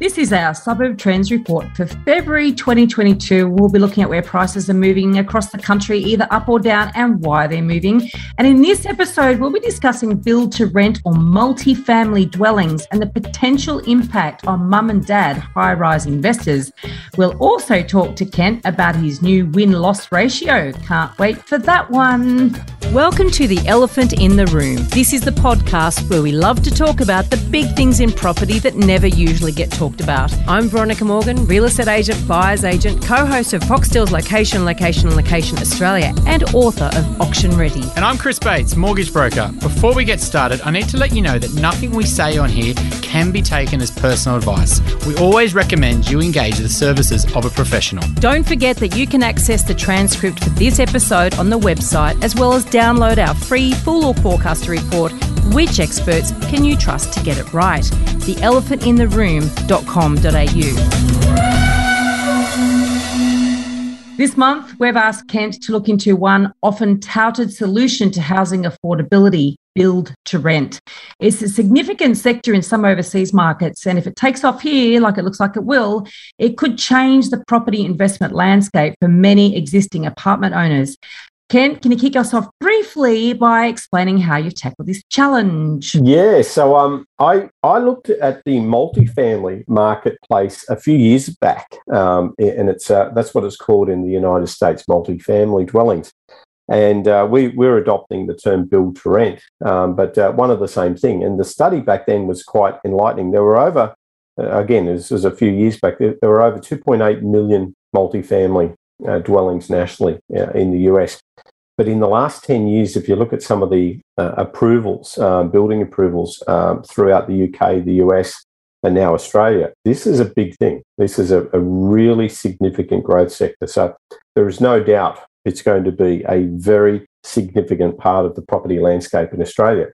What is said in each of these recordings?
This is our Suburb Trends Report for February 2022. We'll be looking at where prices are moving across the country, either up or down, and why they're moving. And in this episode, we'll be discussing build to rent or multi family dwellings and the potential impact on mum and dad high rise investors. We'll also talk to Kent about his new win loss ratio. Can't wait for that one. Welcome to The Elephant in the Room. This is the podcast where we love to talk about the big things in property that never usually get talked talked about. I'm Veronica Morgan, real estate agent, buyer's agent, co host of Foxtel's Location, Location, Location Australia, and author of Auction Ready. And I'm Chris Bates, mortgage broker. Before we get started, I need to let you know that nothing we say on here can be taken as personal advice. We always recommend you engage the services of a professional. Don't forget that you can access the transcript for this episode on the website, as well as download our free Fool or Forecaster report which experts can you trust to get it right? TheElephantInTheRoom.com.au. This month, we've asked Kent to look into one often touted solution to housing affordability build to rent. It's a significant sector in some overseas markets, and if it takes off here, like it looks like it will, it could change the property investment landscape for many existing apartment owners. Kent, can you kick us off briefly by explaining how you've tackled this challenge? Yeah, so um, I I looked at the multifamily marketplace a few years back, um, and it's uh, that's what it's called in the United States, multifamily dwellings, and uh, we we're adopting the term build to rent, um, but uh, one of the same thing. And the study back then was quite enlightening. There were over, uh, again, this was a few years back. There, there were over 2.8 million multifamily uh, dwellings nationally uh, in the US. But in the last 10 years, if you look at some of the uh, approvals, um, building approvals um, throughout the UK, the US, and now Australia, this is a big thing. This is a, a really significant growth sector. So there is no doubt it's going to be a very significant part of the property landscape in Australia.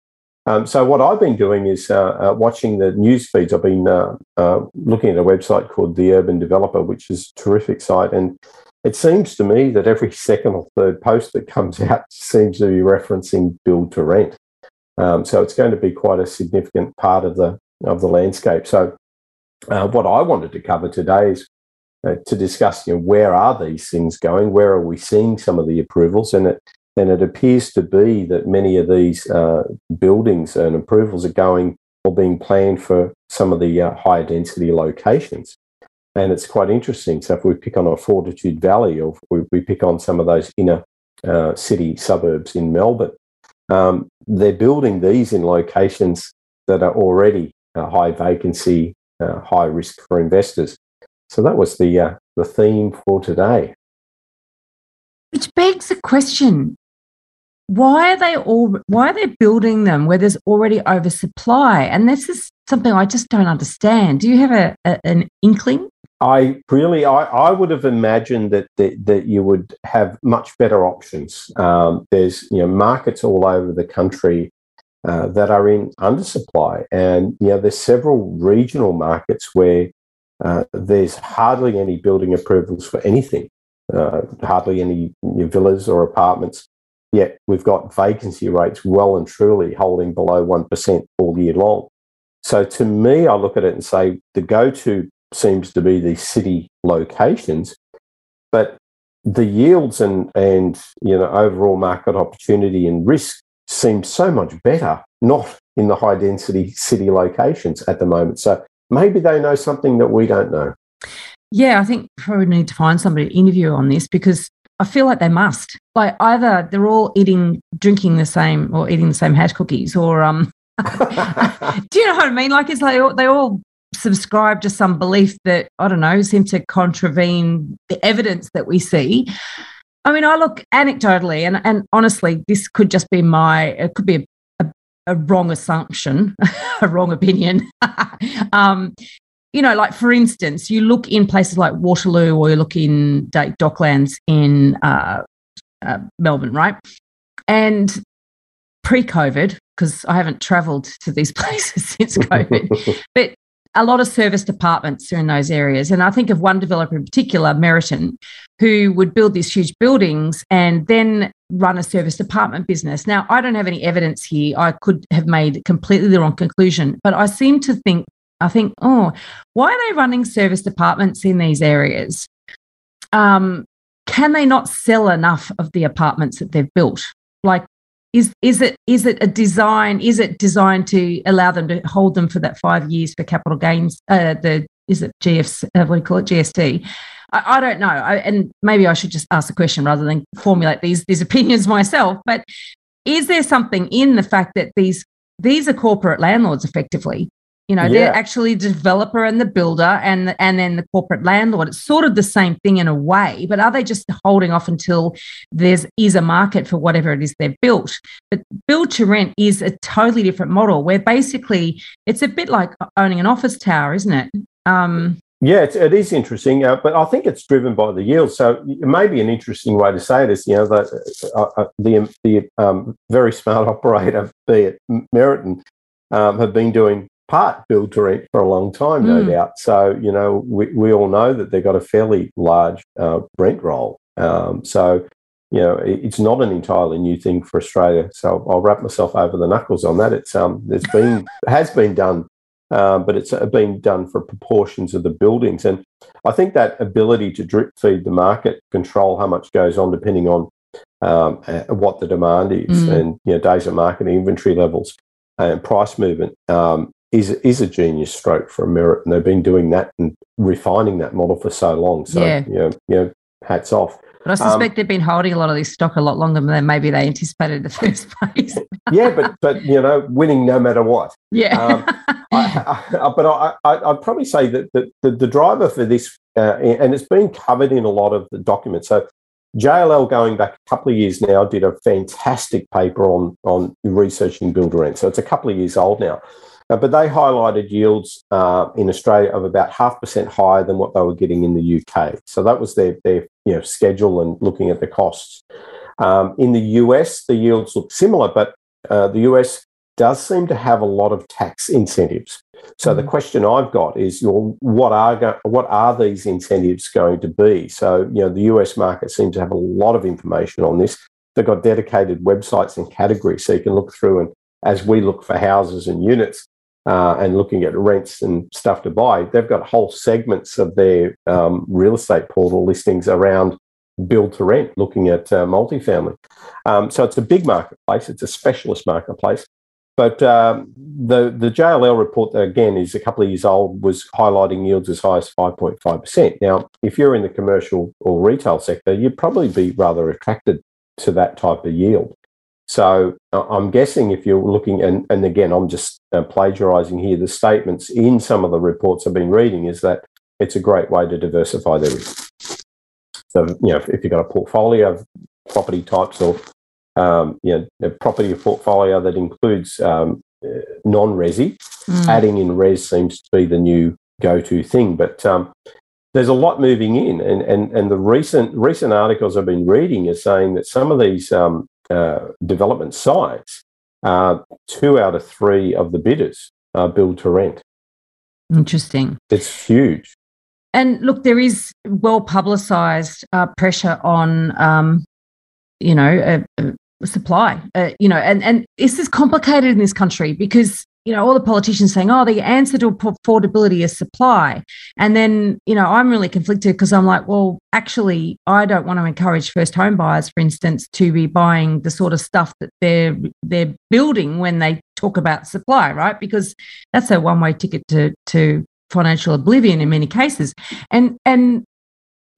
Um, so what I've been doing is uh, uh, watching the news feeds. I've been uh, uh looking at a website called The Urban Developer, which is a terrific site, and it seems to me that every second or third post that comes out seems to be referencing build to rent. Um, so it's going to be quite a significant part of the of the landscape. So uh, what I wanted to cover today is uh, to discuss you know, where are these things going, where are we seeing some of the approvals, and it and it appears to be that many of these uh, buildings and approvals are going or being planned for some of the uh, higher density locations. And it's quite interesting. So if we pick on a Fortitude Valley or we, we pick on some of those inner uh, city suburbs in Melbourne, um, they're building these in locations that are already uh, high vacancy, uh, high risk for investors. So that was the uh, the theme for today. Which begs the question: Why are they all? Why are they building them where there's already oversupply? And this is something I just don't understand. Do you have a, a an inkling? I really, I, I would have imagined that, that that you would have much better options. Um, there's you know markets all over the country uh, that are in undersupply, and you know there's several regional markets where uh, there's hardly any building approvals for anything, uh, hardly any villas or apartments. Yet we've got vacancy rates well and truly holding below one percent all year long. So to me, I look at it and say the go-to seems to be the city locations, but the yields and and you know overall market opportunity and risk seem so much better not in the high density city locations at the moment. So maybe they know something that we don't know. Yeah, I think probably need to find somebody to interview on this because I feel like they must. Like either they're all eating, drinking the same, or eating the same hash cookies, or um. do you know what I mean? Like it's like they all subscribe to some belief that, I don't know, seems to contravene the evidence that we see. I mean, I look anecdotally, and, and honestly, this could just be my, it could be a, a, a wrong assumption, a wrong opinion. um, you know, like for instance, you look in places like Waterloo or you look in Docklands in uh, uh, Melbourne, right? And pre COVID, because I haven't traveled to these places since COVID, but a lot of service departments are in those areas. And I think of one developer in particular, Meriton, who would build these huge buildings and then run a service department business. Now, I don't have any evidence here. I could have made completely the wrong conclusion, but I seem to think I think, oh, why are they running service departments in these areas? Um, can they not sell enough of the apartments that they've built? Like, is is it is it a design? Is it designed to allow them to hold them for that five years for capital gains? Uh, the is it GFC? Uh, what do you call it? GST. I, I don't know. I, and maybe I should just ask the question rather than formulate these these opinions myself. But is there something in the fact that these these are corporate landlords effectively you know, yeah. they're actually the developer and the builder and and then the corporate landlord. It's sort of the same thing in a way, but are they just holding off until there's is a market for whatever it is they've built? But build to rent is a totally different model where basically it's a bit like owning an office tower, isn't it? Um, yeah, it's, it is interesting, uh, but I think it's driven by the yield. So it may be an interesting way to say this. You know, the uh, uh, the, the um, very smart operator, be it Meriton, um, have been doing part build to rent for a long time, mm. no hmm. doubt. So, you know, we, we all know that they've got a fairly large uh, rent roll. Um, so, you know, it, it's not an entirely new thing for Australia. So I'll wrap myself over the knuckles on that. It's um, there's been has been done, um, but it's uh, been done for proportions of the buildings, and I think that ability to drip feed the market, control how much goes on, depending on um, uh, what the demand is, mm. and you know, days of market inventory levels and price movement um, is is a genius stroke for a Merit, and they've been doing that and refining that model for so long. So yeah. you know, you know hats off. But I suspect um, they've been holding a lot of this stock a lot longer than maybe they anticipated in the first place. yeah, but but you know, winning no matter what. Yeah. Um, I, I, but I, I would probably say that the, the, the driver for this, uh, and it's been covered in a lot of the documents. So JLL going back a couple of years now did a fantastic paper on on researching build to rent. So it's a couple of years old now. Uh, but they highlighted yields uh, in Australia of about half percent higher than what they were getting in the UK. So that was their, their you know, schedule and looking at the costs. Um, in the US, the yields look similar, but uh, the US does seem to have a lot of tax incentives. So mm-hmm. the question I've got is, you know, what are go- what are these incentives going to be? So you know, the US market seems to have a lot of information on this. They've got dedicated websites and categories, so you can look through and as we look for houses and units, uh, and looking at rents and stuff to buy, they've got whole segments of their um, real estate portal listings around build to rent, looking at uh, multifamily. Um, so it's a big marketplace. It's a specialist marketplace. But um, the the JLL report again is a couple of years old was highlighting yields as high as five point five percent. Now, if you're in the commercial or retail sector, you'd probably be rather attracted to that type of yield. So uh, I'm guessing if you're looking, and, and again, I'm just uh, plagiarizing here, the statements in some of the reports I've been reading is that it's a great way to diversify their risk. So, you know, if, if you've got a portfolio of property types or, um, you know, a property portfolio that includes um, uh, non-resi, mm. adding in res seems to be the new go-to thing. But um, there's a lot moving in, and, and, and the recent recent articles I've been reading are saying that some of these um, uh, development sites, uh, two out of three of the bidders are build to rent. Interesting. It's huge. And look, there is well publicised uh, pressure on, um, you know, supply. Uh, you know, and and this is complicated in this country because you know, all the politicians saying, oh, the answer to affordability is supply. And then, you know, I'm really conflicted because I'm like, well, actually, I don't want to encourage first home buyers, for instance, to be buying the sort of stuff that they're they're building when they talk about supply, right? Because that's a one-way ticket to to financial oblivion in many cases. And and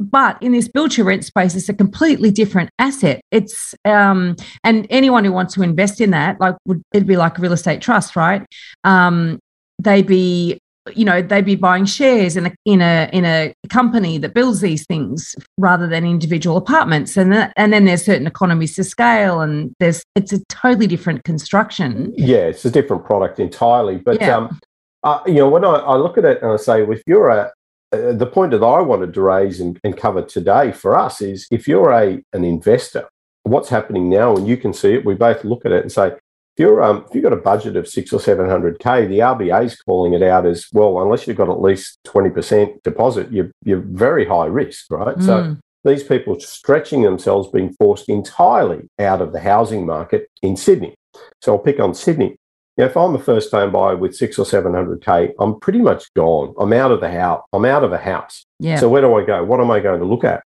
but in this build to rent space, it's a completely different asset. It's um, and anyone who wants to invest in that, like, would it'd be like a real estate trust, right? Um, they'd be, you know, they'd be buying shares in a in a in a company that builds these things rather than individual apartments. And that, and then there's certain economies to scale, and there's it's a totally different construction. Yeah, it's a different product entirely. But yeah. um, uh, you know, when I, I look at it and I say, well, if you're a uh, the point that I wanted to raise and, and, cover today for us is if you're a an investor, what's happening now, and you can see it, we both look at it and say, if you're um, if you've got a budget of six or seven hundred k, the RBA is calling it out as well. Unless you've got at least twenty percent deposit, you're you're very high risk, right? Mm. So these people stretching themselves, being forced entirely out of the housing market in Sydney. So I'll pick on Sydney. You know, if I'm a first home buyer with six or seven hundred k, I'm pretty much gone. I'm out of the house. I'm out of a house. Yeah. So where do I go? What am I going to look at?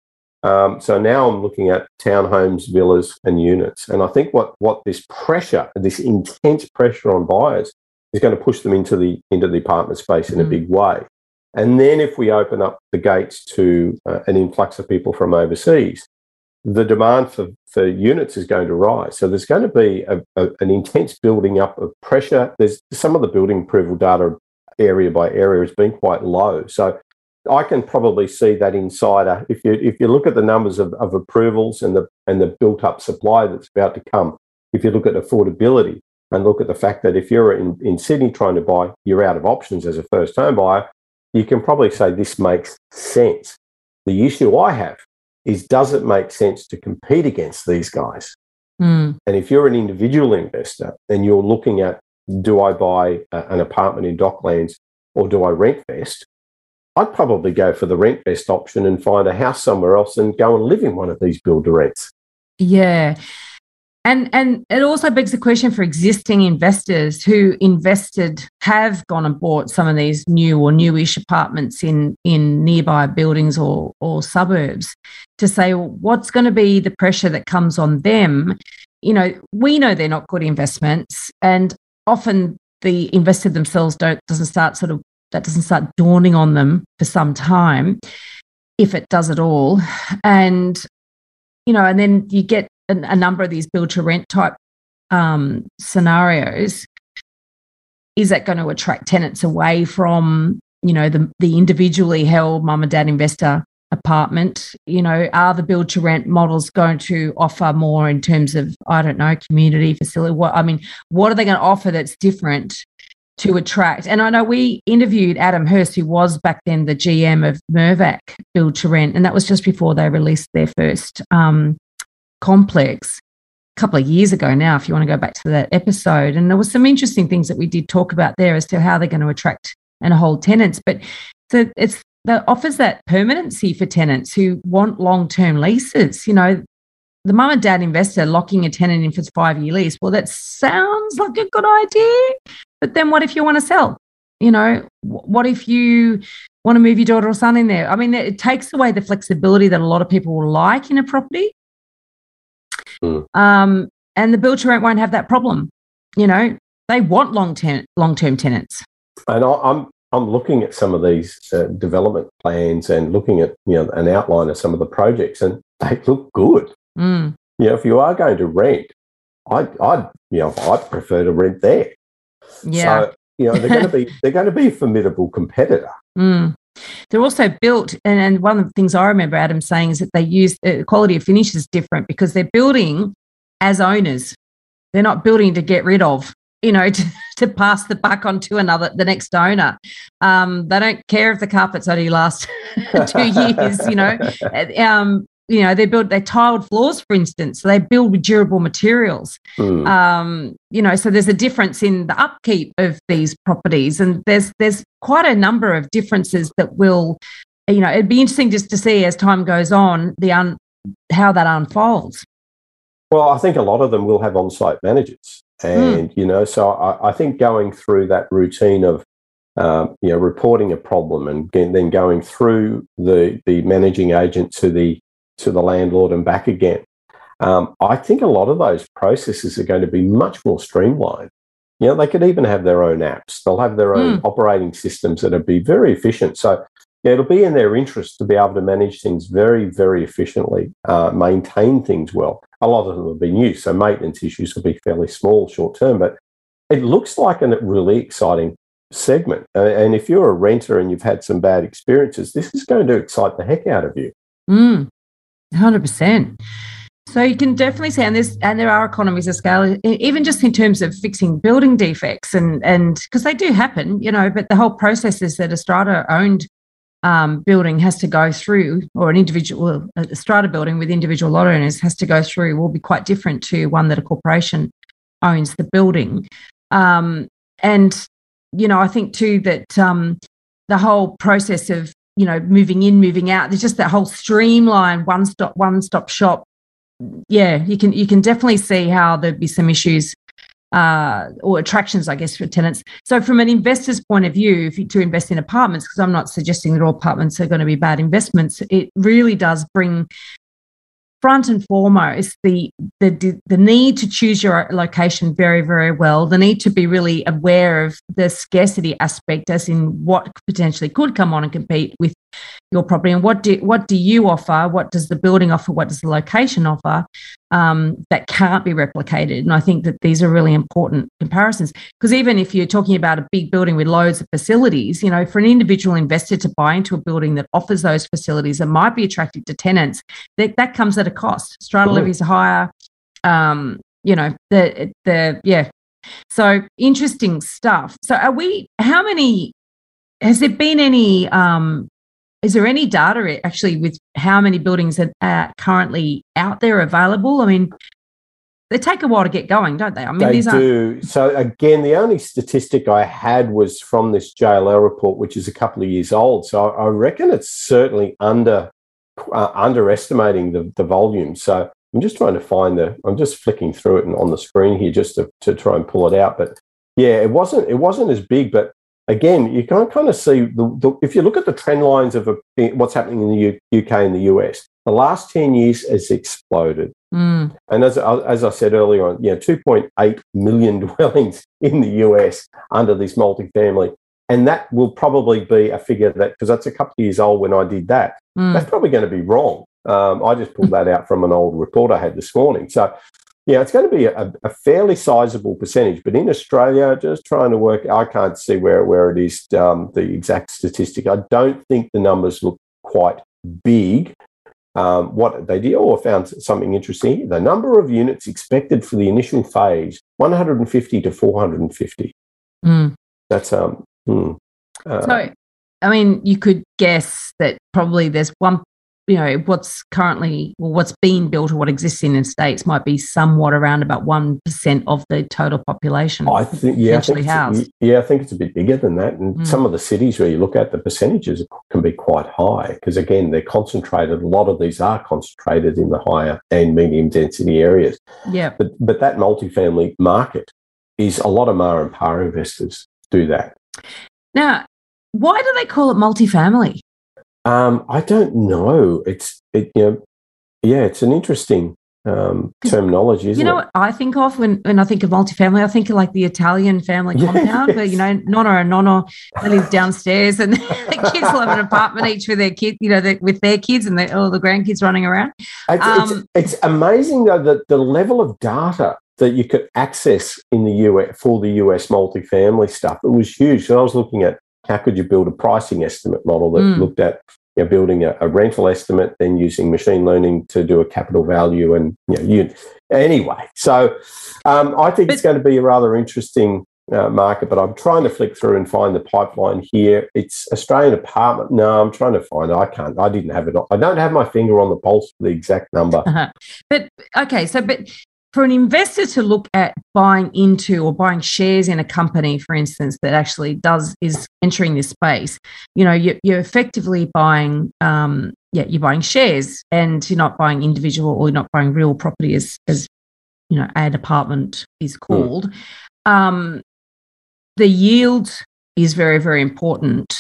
Um, so now I'm looking at townhomes, villas, and units. And I think what what this pressure, this intense pressure on buyers, is going to push them into the into the apartment space in a Mm. big way. And then if we open up the gates to uh, an influx of people from overseas, the demand for, for units is going to rise. So there's going to be a, a, an intense building up of pressure. There's some of the building approval data area by area has been quite low. So I can probably see that insider. Uh, if you if you look at the numbers of, of approvals and the and the built up supply that's about to come, if you look at affordability and look at the fact that if you're in, in Sydney trying to buy, you're out of options as a first home buyer, you can probably say this makes sense. The issue I have is does it make sense to compete against these guys? Mm. And if you're an individual investor and you're looking at do I buy a, an apartment in Docklands or do I rent vest? I'd probably go for the rent vest option and find a house somewhere else and go and live in one of these builder rents. Yeah. And and it also begs the question for existing investors who invested have gone and bought some of these new or newish apartments in in nearby buildings or or suburbs to say well, what's going to be the pressure that comes on them. You know, we know they're not good investments, and often the investor themselves don't doesn't start sort of that doesn't start dawning on them for some time, if it does at all. And you know, and then you get a, number of these build to rent type um, scenarios. Is that going to attract tenants away from, you know, the, the individually held mum and dad investor apartment? You know, are the build to rent models going to offer more in terms of, I don't know, community facility? What I mean, what are they going to offer that's different to attract? And I know we interviewed Adam Hurst, who was back then the GM of Mirvac Build to Rent, and that was just before they released their first um, complex a couple of years ago now, if you want to go back to that episode. And there was some interesting things that we did talk about there as to how they're going to attract and hold tenants. But so it's that offers that permanency for tenants who want long-term leases. You know, the mum and dad investor locking a tenant in for five-year lease. Well, that sounds like a good idea. But then what if you want to sell? You know, what if you want to move your daughter or son in there? I mean, it takes away the flexibility that a lot of people will like in a property. Mm. Um, and the build to rent won't have that problem. You know, they want long term long term tenants. And I'm I'm looking at some of these uh, development plans and looking at you know an outline of some of the projects, and they look good. Mm. You know, if you are going to rent, I I you know I prefer to rent there. Yeah. So, you know, they're going to be they're going to be a formidable competitor. Mm. They're also built, and, and one of the things I remember Adam saying is that they use uh, quality of finish is different because they're building as owners. They're not building to get rid of, you know, to, to pass the buck on to another, the next owner. Um, they don't care if the carpets only last two years, you know. Um, you know, they build they tiled floors, for instance. So they build with durable materials. Hmm. Um, you know, so there's a difference in the upkeep of these properties, and there's there's quite a number of differences that will, you know, it'd be interesting just to see as time goes on the un, how that unfolds. Well, I think a lot of them will have on-site managers, and you know, so I, I think going through that routine of um, you know reporting a problem and then going through the the managing agent to the to the landlord and back again. Um, I think a lot of those processes are going to be much more streamlined. You know, they could even have their own apps. They'll have their own operating systems that'll be very efficient. So yeah, it'll be in their interest to be able to manage things very, very efficiently, uh, maintain things well. A lot of them have been used, so maintenance issues will be fairly small short term, but it looks like a really exciting segment. And if you're a renter and you've had some bad experiences, this is going to excite the heck out of you. Mm, 100%. So you can definitely see, and there's and there are economies of scale, even just in terms of fixing building defects, and and because they do happen, you know. But the whole process is that a strata owned um, building has to go through, or an individual a strata building with individual lot owners has to go through, will be quite different to one that a corporation owns the building. Um, and you know, I think too that um, the whole process of you know moving in, moving out, there's just that whole streamline, one stop, one stop shop yeah, you can you can definitely see how there'd be some issues uh, or attractions, I guess, for tenants. So, from an investor's point of view, if you to invest in apartments, because I'm not suggesting that all apartments are going to be bad investments, it really does bring front and foremost the, the the need to choose your location very very well the need to be really aware of the scarcity aspect as in what potentially could come on and compete with your property? And what do what do you offer? What does the building offer? What does the location offer um, that can't be replicated? And i think that these are really important comparisons. Because even if you're talking about a big building with loads of facilities you know for an individual investor to buy into a building that offers those facilities that might be attractive to tenants that, that comes at a cost. Strata levies are higher um, you know the the yeah. So interesting stuff. So are we how many has there been any um, is there any data actually with how many buildings are currently out there available? I mean, they take a while to get going, don't they? I mean, they do. So again, the only statistic I had was from this JLL report, which is a couple of years old. So I reckon it's certainly under uh, underestimating the, the volume. So I'm just trying to find the. I'm just flicking through it on the screen here just to, to try and pull it out. But yeah, it wasn't it wasn't as big, but again, you can kind of see the, the, if you look at the trend lines of a, what's happening in the U, UK and the US, the last 10 years has exploded. Mm. And as, as I said earlier on, you know, 2.8 million dwellings in the US under this multifamily. And that will probably be a figure that, because that's a couple of years old when I did that, mm. that's probably going to be wrong. Um, I just pulled that out from an old report I had this morning. So yeah, it's going to be a, a, fairly sizable percentage, but in Australia, just trying to work, I can't see where, where it is, um, the exact statistic. I don't think the numbers look quite big. Um, what they did or found something interesting the number of units expected for the initial phase 150 to 450 mm. that's um mm, uh, so i mean you could guess that probably there's one you know what's currently or what's being built or what exists in the states might be somewhat around about one percent of the total population. I think yeah, I think yeah, I think it's a bit bigger than that. And mm. some of the cities where you look at the percentages can be quite high because again they're concentrated. A lot of these are concentrated in the higher and medium density areas. Yeah, but but that multifamily market is a lot of MAR and PAR investors do that. Now, why do they call it multifamily? Um, I don't know. It's it, you know, yeah, it's an interesting um, terminology, you know it? what I think of when, when I think of multifamily? I think of like the Italian family compound where, you know, nonna and nonna live downstairs and the kids will have an apartment each with their kids, you know, the, with their kids and the, all the grandkids running around. It's, um, it's, it's amazing though that the level of data that you could access in the US for the US multifamily stuff. It was huge. So I was looking at how could you build a pricing estimate model that mm. looked at you know, building a, a, rental estimate, then using machine learning to do a capital value, and you know, you anyway. So um, I think but, it's going to be a rather interesting uh, market, but I'm trying to flick through and find the pipeline here. It's Australian apartment. No, I'm trying to find it. I can't. I didn't have it. I don't have my finger on the pulse for the exact number. Uh-huh. But okay, so but for an investor to look at buying into or buying shares in a company, for instance, that actually does is entering this space, you know, you're, you're effectively buying, um, yeah, you're buying shares, and you're not buying individual or you're not buying real property as as you know an apartment is hmm. called. Mm. Um, the yield is very very important,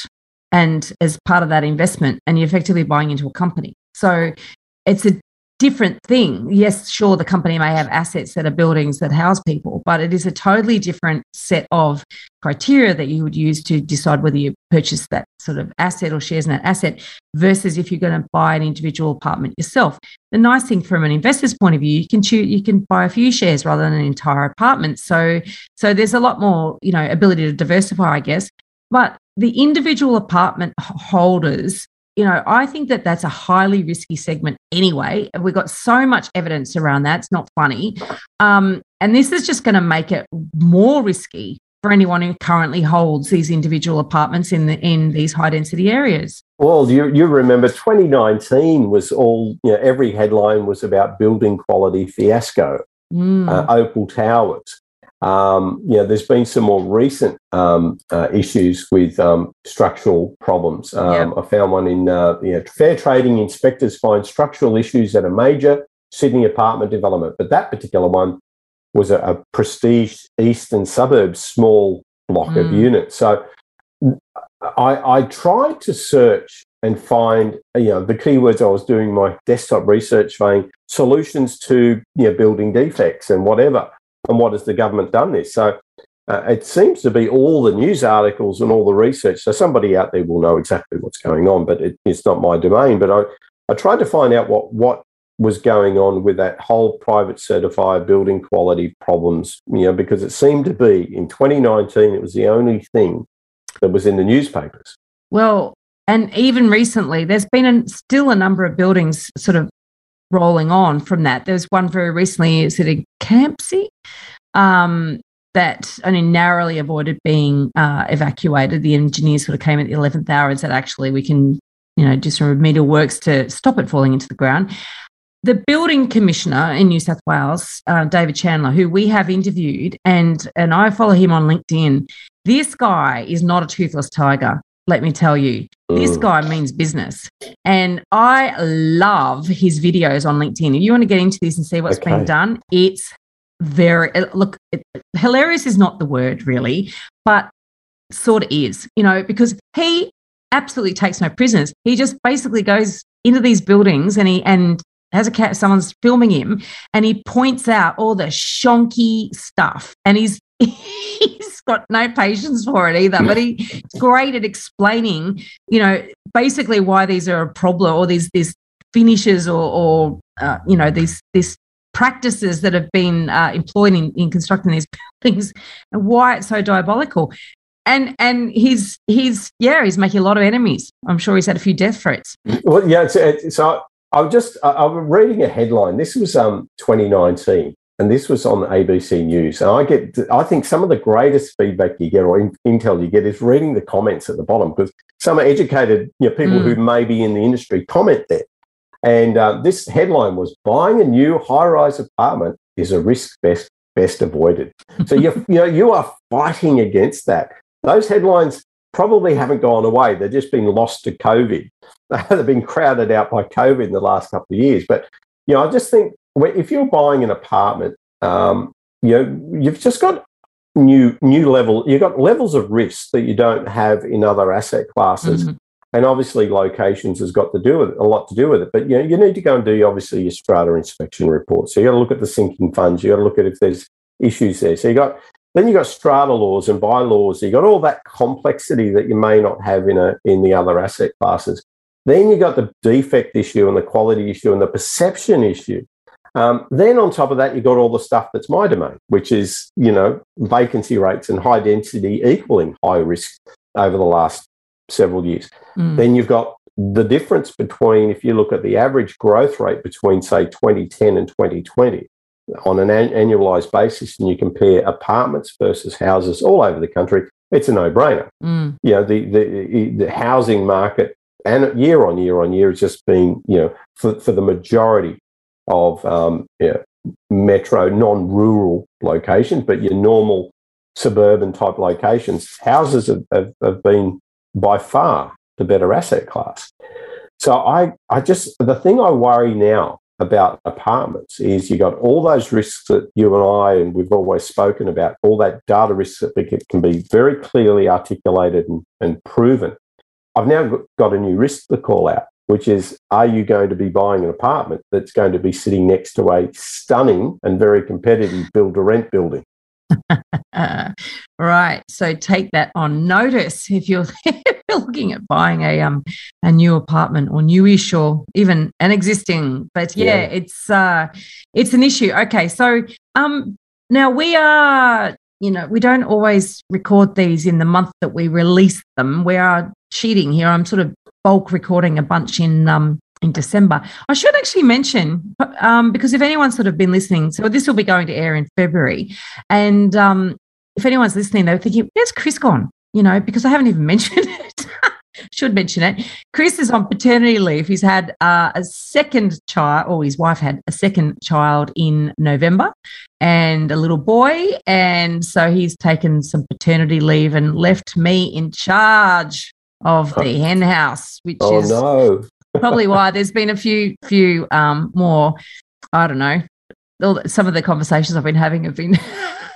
and as part of that investment, and you're effectively buying into a company. So it's a different thing. Yes, sure, the company may have assets that are buildings that house people, but it is a totally different set of criteria that you would use to decide whether you purchase that sort of asset or shares in that asset versus if you're going to buy an individual apartment yourself. The nice thing from an investor's point of view, you can choose, you can buy a few shares rather than an entire apartment. So, so there's a lot more, you know, ability to diversify, I guess. But the individual apartment holders you know, I think that that's a highly risky segment anyway. We've got so much evidence around that. It's not funny. Um, and this is just going to make it more risky for anyone who currently holds these individual apartments in the in these high density areas. Well, you, you remember 2019 was all, you know, every headline was about building quality fiasco, mm. uh, Opal Towers. Um, you know, there's been some more recent um, uh, issues with um, structural problems. Um, I found one in uh, you know, fair trading inspectors find structural issues at a major Sydney apartment development, but that particular one was a, a prestige eastern suburbs small block of Mm. units. So I, I tried to search and find, you know, the keywords I was doing my desktop research saying solutions to you know, building defects and whatever. And what has the government done this? So uh, it seems to be all the news articles and all the research. So somebody out there will know exactly what's going on, but it, it's not my domain. But I, I tried to find out what what was going on with that whole private certifier building quality problems, you know, because it seemed to be in 2019, it was the only thing that was in the newspapers. Well, and even recently, there's been a, still a number of buildings sort of rolling on from that. There was one very recently, is it in Campsie? Um, that only narrowly avoided being uh, evacuated. The engineers sort of came at the 11th hour and said, actually, we can, you know, do some remedial works to stop it falling into the ground. The building commissioner in New South Wales, uh, David Chandler, who we have interviewed, and and I follow him on LinkedIn. This guy is not a toothless tiger. Let me tell you, this guy means business. And I love his videos on LinkedIn. If you want to get into this and see what's Okay. being done, it's very, look, it, hilarious is not the word really, but sort of is, you know, because he absolutely takes no prisoners. He just basically goes into these buildings and he, and has a cat, someone's filming him and he points out all the shonky stuff and he's, he's got no patience for it either, but he's great at explaining, you know, basically why these are a problem or these, these finishes or, or uh, you know, these, this practices that have been uh, employed in, in constructing these buildings and why it's so diabolical. And and he's he's yeah he's making a lot of enemies. I'm sure he's had a few death threats. Well, yeah. It's, so I was just I, I was reading a headline. This was um 2019, and this was on ABC News. And I get I think some of the greatest feedback you get or in, intel you get is reading the comments at the bottom because some educated you know, people Mm. who may be in the industry comment there. And uh, this headline was buying a new high-rise apartment is a risk best best avoided. So you you know you are fighting against that. Those headlines probably haven't gone away. They're just been lost to COVID. They've been crowded out by COVID in the last couple of years. But you know, I just think if you're buying an apartment, um, you know, you've just got new new level. You've got levels of risk that you don't have in other asset classes. Mhm. And obviously, locations has got to do with it, a lot to do with it. But you know, you need to go and do obviously your strata inspection report. So you got to look at the sinking funds. You got to look at if there's issues there. So you got then you got strata laws and bylaws. You got all that complexity that you may not have in a in the other asset classes. Then you got the defect issue and the quality issue and the perception issue. Um, then on top of that, you've got all the stuff that's my domain, which is you know vacancy rates and high density equaling high risk over the last several years. Mm. Then you've got the difference between, if you look at the average growth rate between, say, 2010 and 2020 on an an- annualized basis, and you compare apartments versus houses all over the country, it's a no brainer. Mm. You know, the, the, the housing market and year on year on year has just been, you know, for, for the majority of um, metro, non rural locations, but your normal suburban type locations, houses have, have, have been by far the better asset class. So I, I just the thing I worry now about apartments is you got all those risks that you and I and we've always spoken about, all that data risks that can be very clearly articulated and, and proven. I've now got a new risk to call out, which is are you going to be buying an apartment that's going to be sitting next to a stunning and very competitive build to rent building? Right. So take that on notice if you're, if you're looking at buying a um a new apartment or newish or even an existing. But yeah, Yeah. it's uh it's an issue. Okay. So um now we are you know we don't always record these in the month that we release them. We are cheating here. I'm sort of bulk recording a bunch in um in December. I should actually mention um, because if anyone's sort of been listening, so this will be going to air in February, and um, if anyone's listening, they're thinking, "Where's Chris gone?" You know, because I haven't even mentioned it. Should mention it. Chris is on paternity leave. He's had uh, a second child, or his wife had a second child in November, and a little boy, and so he's taken some paternity leave and left me in charge of the hen house, which Oh is no. probably why there's been a few few um more i don't know some of the conversations I've been having have been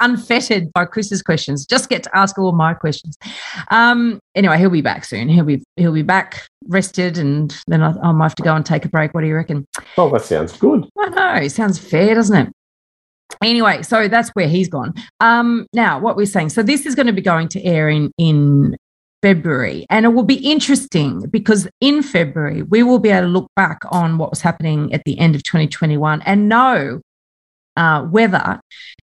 unfettered by Chris's questions. Just get to ask all my questions. Um, anyway, he'll be back soon. He'll be he'll be back rested, and then I, I might have to go and take a break. What do you reckon? Oh, that sounds good. I know. It sounds fair, doesn't it? Anyway, so that's where he's gone. Um, now, what we're saying. So this is going to be going to air in in February. And it will be interesting because in February, we will be able to look back on what was happening at the end of 2021 and know uh, whether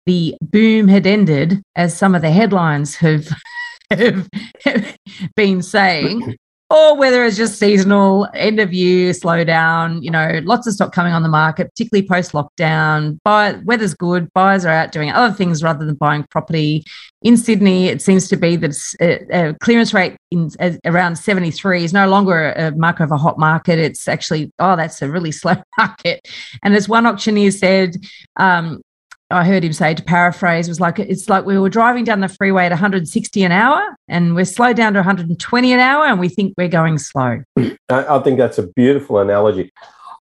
the boom had ended, as some of the headlines have, have been saying, or whether it's just seasonal, end of year slowdown, you know, lots of stock coming on the market, particularly post lockdown. Buy, weather's good, buyers are out doing other things rather than buying property. In Sydney, it seems to be that a, a clearance rate in uh, around 73 is no longer a marker of a hot market. It's actually, oh, that's a really slow market. And as one auctioneer said, um, I heard him say to paraphrase was like it's like we were driving down the freeway at 160 an hour and we're slowed down to 120 an hour and we think we're going slow. I think that's a beautiful analogy.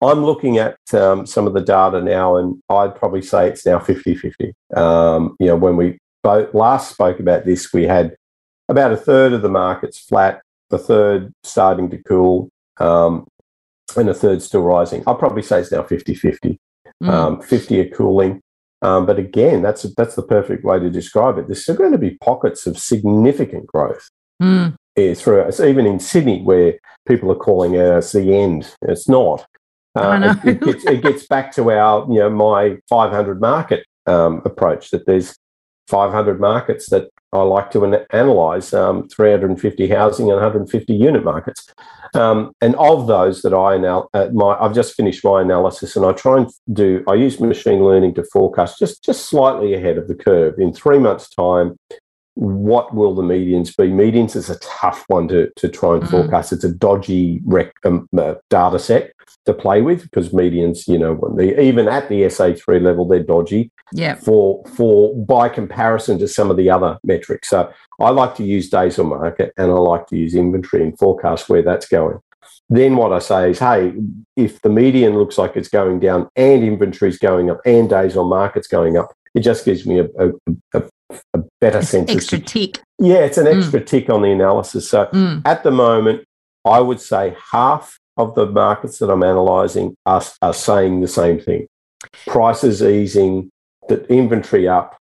I'm looking at um, some of the data now and I'd probably say it's now 50 50. Um, you know, when we both last spoke about this, we had about a third of the markets flat, the third starting to cool, um, and a third still rising. I'll probably say it's now 50 50. Mm. Um, 50 are cooling, um, but again, that's that's the perfect way to describe it. There's still going to be pockets of significant growth. Mm. through it's even in Sydney where people are calling it as the end. It's not. Uh, it, it, gets, it, gets, back to our, you know, my 500 market um, approach that there's 500 markets that I like to an- analyze, um, 350 housing and 150 unit markets. Um, and of those that I now, uh, my, I've just finished my analysis, and I try and do. I use machine learning to forecast just just slightly ahead of the curve. In three months' time, what will the medians be? Medians is a tough one to, to try and mm. forecast. It's a dodgy rec, um, uh, data set to play with because medians, you know, even at the SA3 level, they're dodgy. Yeah. For for by comparison to some of the other metrics. So I like to use days on market and I like to use inventory and forecast where that's going. Then what I say is, hey, if the median looks like it's going down and inventory is going up and days on market's going up, it just gives me a, a, a, a better it's sense. Extra of, tick. Yeah, it's an mm. extra mm. tick on the analysis. So mm. at the moment, I would say half of the markets that I'm analysing are, are saying the same thing. Prices easing, the inventory up,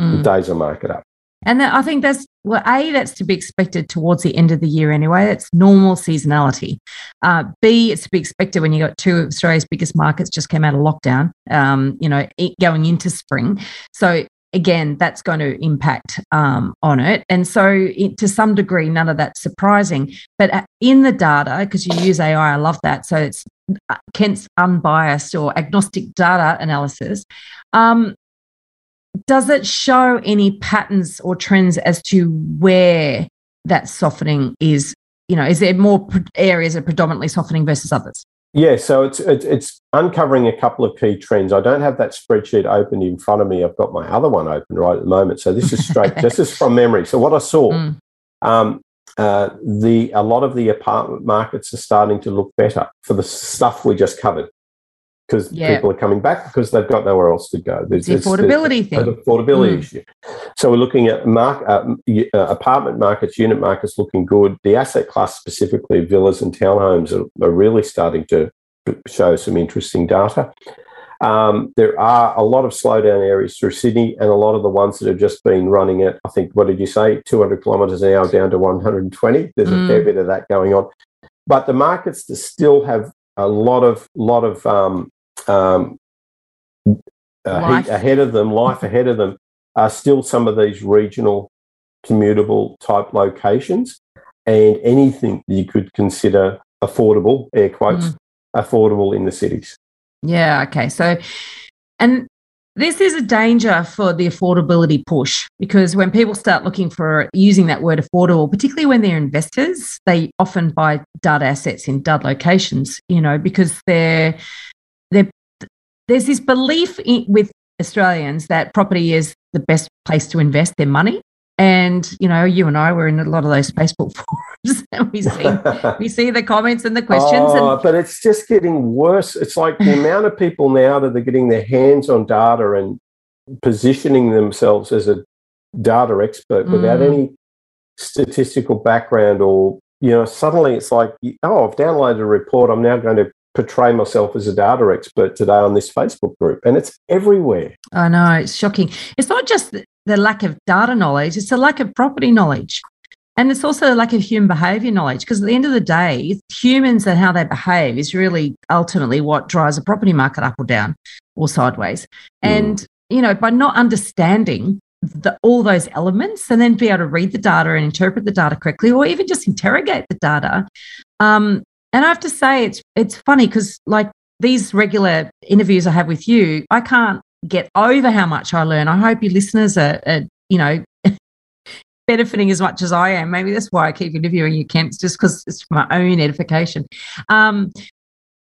mm. days of market up. And that, I think that's well, a that's to be expected towards the end of the year anyway. That's normal seasonality. Uh, B, it's to be expected when you got two of Australia's biggest markets just came out of lockdown. Um, you know, going into spring. So again, that's going to impact um, on it. And so, it, to some degree, none of that's surprising. But uh, in the data, because you use AI, I love that. So it's uh, Kent's unbiased or agnostic data analysis. Um, does it show any patterns or trends as to where that softening is? You know, is there more areas that predominantly softening versus others? Yeah, so it's, it's, it's uncovering a couple of key trends. I don't have that spreadsheet open in front of me. I've got my other one open right at the moment. So this is straight. this is from memory. So what I saw, mm. um, uh, the a lot of the apartment markets are starting to look better for the stuff we just covered because yeah. people are coming back because they've got nowhere else to go. There's the affordability thing. An affordability mm. issue. So we're looking at mark, uh, uh, apartment markets, unit markets looking good. The asset class specifically, villas and townhomes, are, are really starting to show some interesting data. Um, there are a lot of slowdown areas through Sydney, and a lot of the ones that have just been running at, I think, what did you say, 200 kilometres an hour down to 120. There's mm. a fair bit of that going on. But the markets to still have a lot of lot of um, um, uh, ahead of them, life ahead of them, are still some of these regional commutable type locations and anything you could consider affordable, air quotes, mm. affordable in the cities. Yeah. Okay. So, and this is a danger for the affordability push because when people start looking for using that word affordable, particularly when they're investors, they often buy dud assets in dud locations, you know, because they're, they're there's this belief in, with Australians that property is the best place to invest their money. And you know, you and I were in a lot of those Facebook forums, and we see we see the comments and the questions. Oh, and, but it's just getting worse. It's like the amount of people now that are getting their hands on data and positioning themselves as a data expert without Mm. any statistical background or you know suddenly it's like oh i've downloaded a report i'm now going to portray myself as a data expert today on this facebook group and it's everywhere I know it's shocking. It's not just the, the lack of data knowledge; it's a lack of property knowledge, and it's also a lack of human behaviour knowledge. Because at the end of the day, humans and how they behave is really ultimately what drives a property market up or down or sideways. Mm. And you know, by not understanding the, all those elements and then be able to read the data and interpret the data correctly, or even just interrogate the data. Um, and I have to say, it's it's funny because like these regular interviews I have with you, I can't get over how much I learn. I hope your listeners are, are you know, benefiting as much as I am. Maybe that's why I keep interviewing you, Kent, just because it's for my own edification. Um,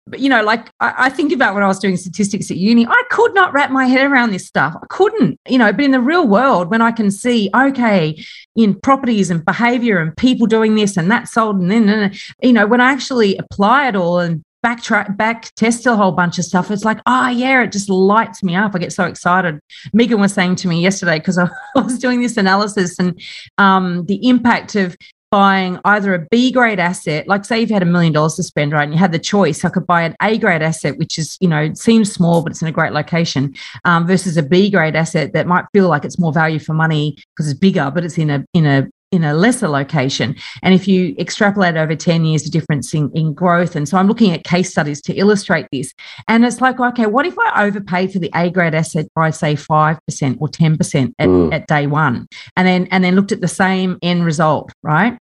but you know, like I, I think about when I was doing statistics at uni, I could not wrap my head around this stuff. I couldn't, you know, but in the real world, when I can see, okay, in properties and behavior and people doing this and that sold, and then, and then, you know, when I actually apply it all and backtrack, back test a whole bunch of stuff, it's like, oh, yeah, it just lights me up. I get so excited. Megan was saying to me yesterday, because I was doing this analysis and um, the impact of buying either a B grade asset, like say you've had a million dollars to spend, right? And you had the choice, I could buy an A grade asset, which is, you know, seems small, but it's in a great location, um, versus a B grade asset that might feel like it's more value for money because it's bigger, but it's in a in a in a lesser location. And if you extrapolate over 10 years, the difference in, in growth. And so I'm looking at case studies to illustrate this. And it's like, okay, what if I overpaid for the A grade asset by say 5% or 10% at, Mm. at day one? And then and then looked at the same end result, right?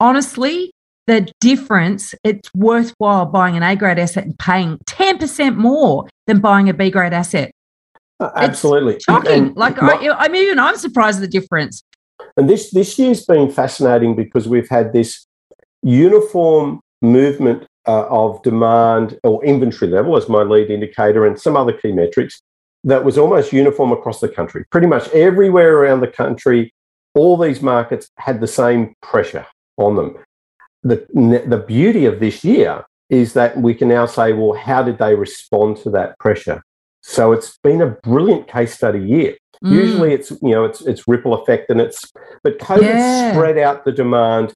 Honestly, the difference, it's worthwhile buying an A grade asset and paying 10% more than buying a B grade asset. Uh, absolutely Shocking. And like my- I, I'm even I'm surprised at the difference. And this this year's been fascinating because we've had this uniform movement uh, of demand or inventory level as my lead indicator and some other key metrics that was almost uniform across the country. Pretty much everywhere around the country, all these markets had the same pressure on them. The, the beauty of this year is that we can now say, well, how did they respond to that pressure? So it's been a brilliant case study year. Mm. Usually it's you know it's it's ripple effect and it's but COVID Yeah. spread out the demand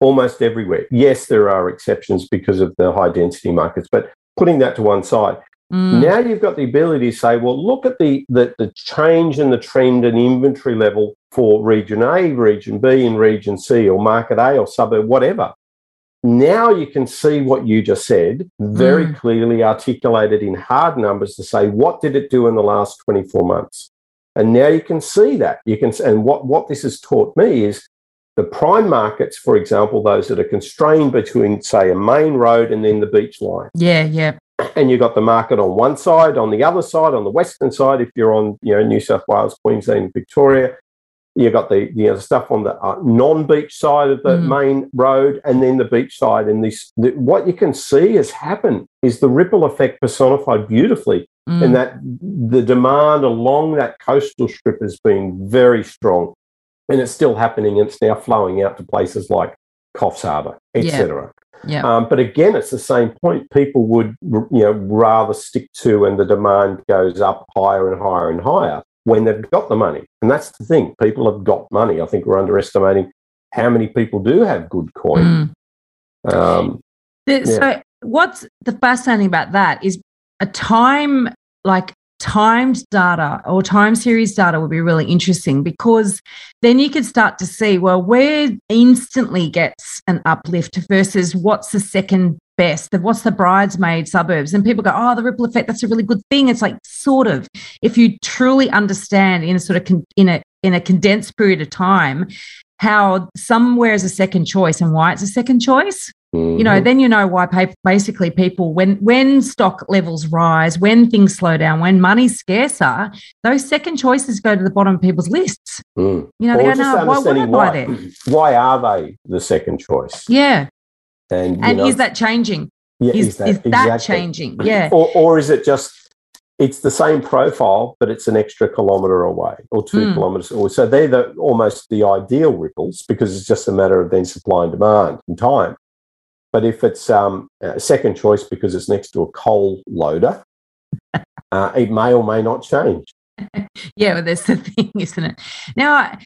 almost everywhere. Yes, there are exceptions because of the high density markets, but putting that to one side, Mm. now you've got the ability to say, well, look at the, the the change in the trend and inventory level for region A, region B, and region C, or market A or suburb, whatever. Now you can see what you just said very Mm. clearly articulated in hard numbers to say what did it do in the last 24 months. And now you can see that. You can and what, what this has taught me is the prime markets, for example, those that are constrained between, say, a main road and then the beach line Yeah, yeah. and you've got the market on one side, on the other side, on the western side, if you're on you know New South Wales, Queensland, Victoria, you've got the you know stuff on the uh, non-beach side of the Mm. main road, and then the beach side. And this, the, what you can see has happened is the ripple effect personified beautifully, Mm. in that the demand along that coastal strip has been very strong, and it's still happening. And it's now flowing out to places like Coffs Harbour, etc. yeah. Um, but again, it's the same point. People would, you know, rather stick to, and the demand goes up higher and higher and higher when they've got the money. And that's the thing. People have got money. I think we're underestimating how many people do have good coin. Mm. Um, The- Yeah. So, what's the fascinating about that is a time like timed data or time series data would be really interesting because then you could start to see well where instantly gets an uplift versus what's the second best what's the bridesmaid suburbs? And people go oh the ripple effect that's a really good thing. It's like sort of if you truly understand in a sort of con- in a in a condensed period of time how somewhere is a second choice and why it's a second choice you know then you know why pa- basically people when when stock levels rise when things slow down when money's scarcer those second choices go to the bottom of people's lists Mm. you know they go no why would i buy why. there Why are they the second choice? yeah And, and know, is that changing yeah, is, is that, exactly. changing yeah Or, or is it just it's the same profile, but it's an extra kilometre away or two Mm. kilometres away. So they're the, almost the ideal ripples because it's just a matter of then supply and demand and time. But if it's um, a second choice because it's next to a coal loader, uh, it may or may not change. Yeah, well, that's the thing, isn't it? Now,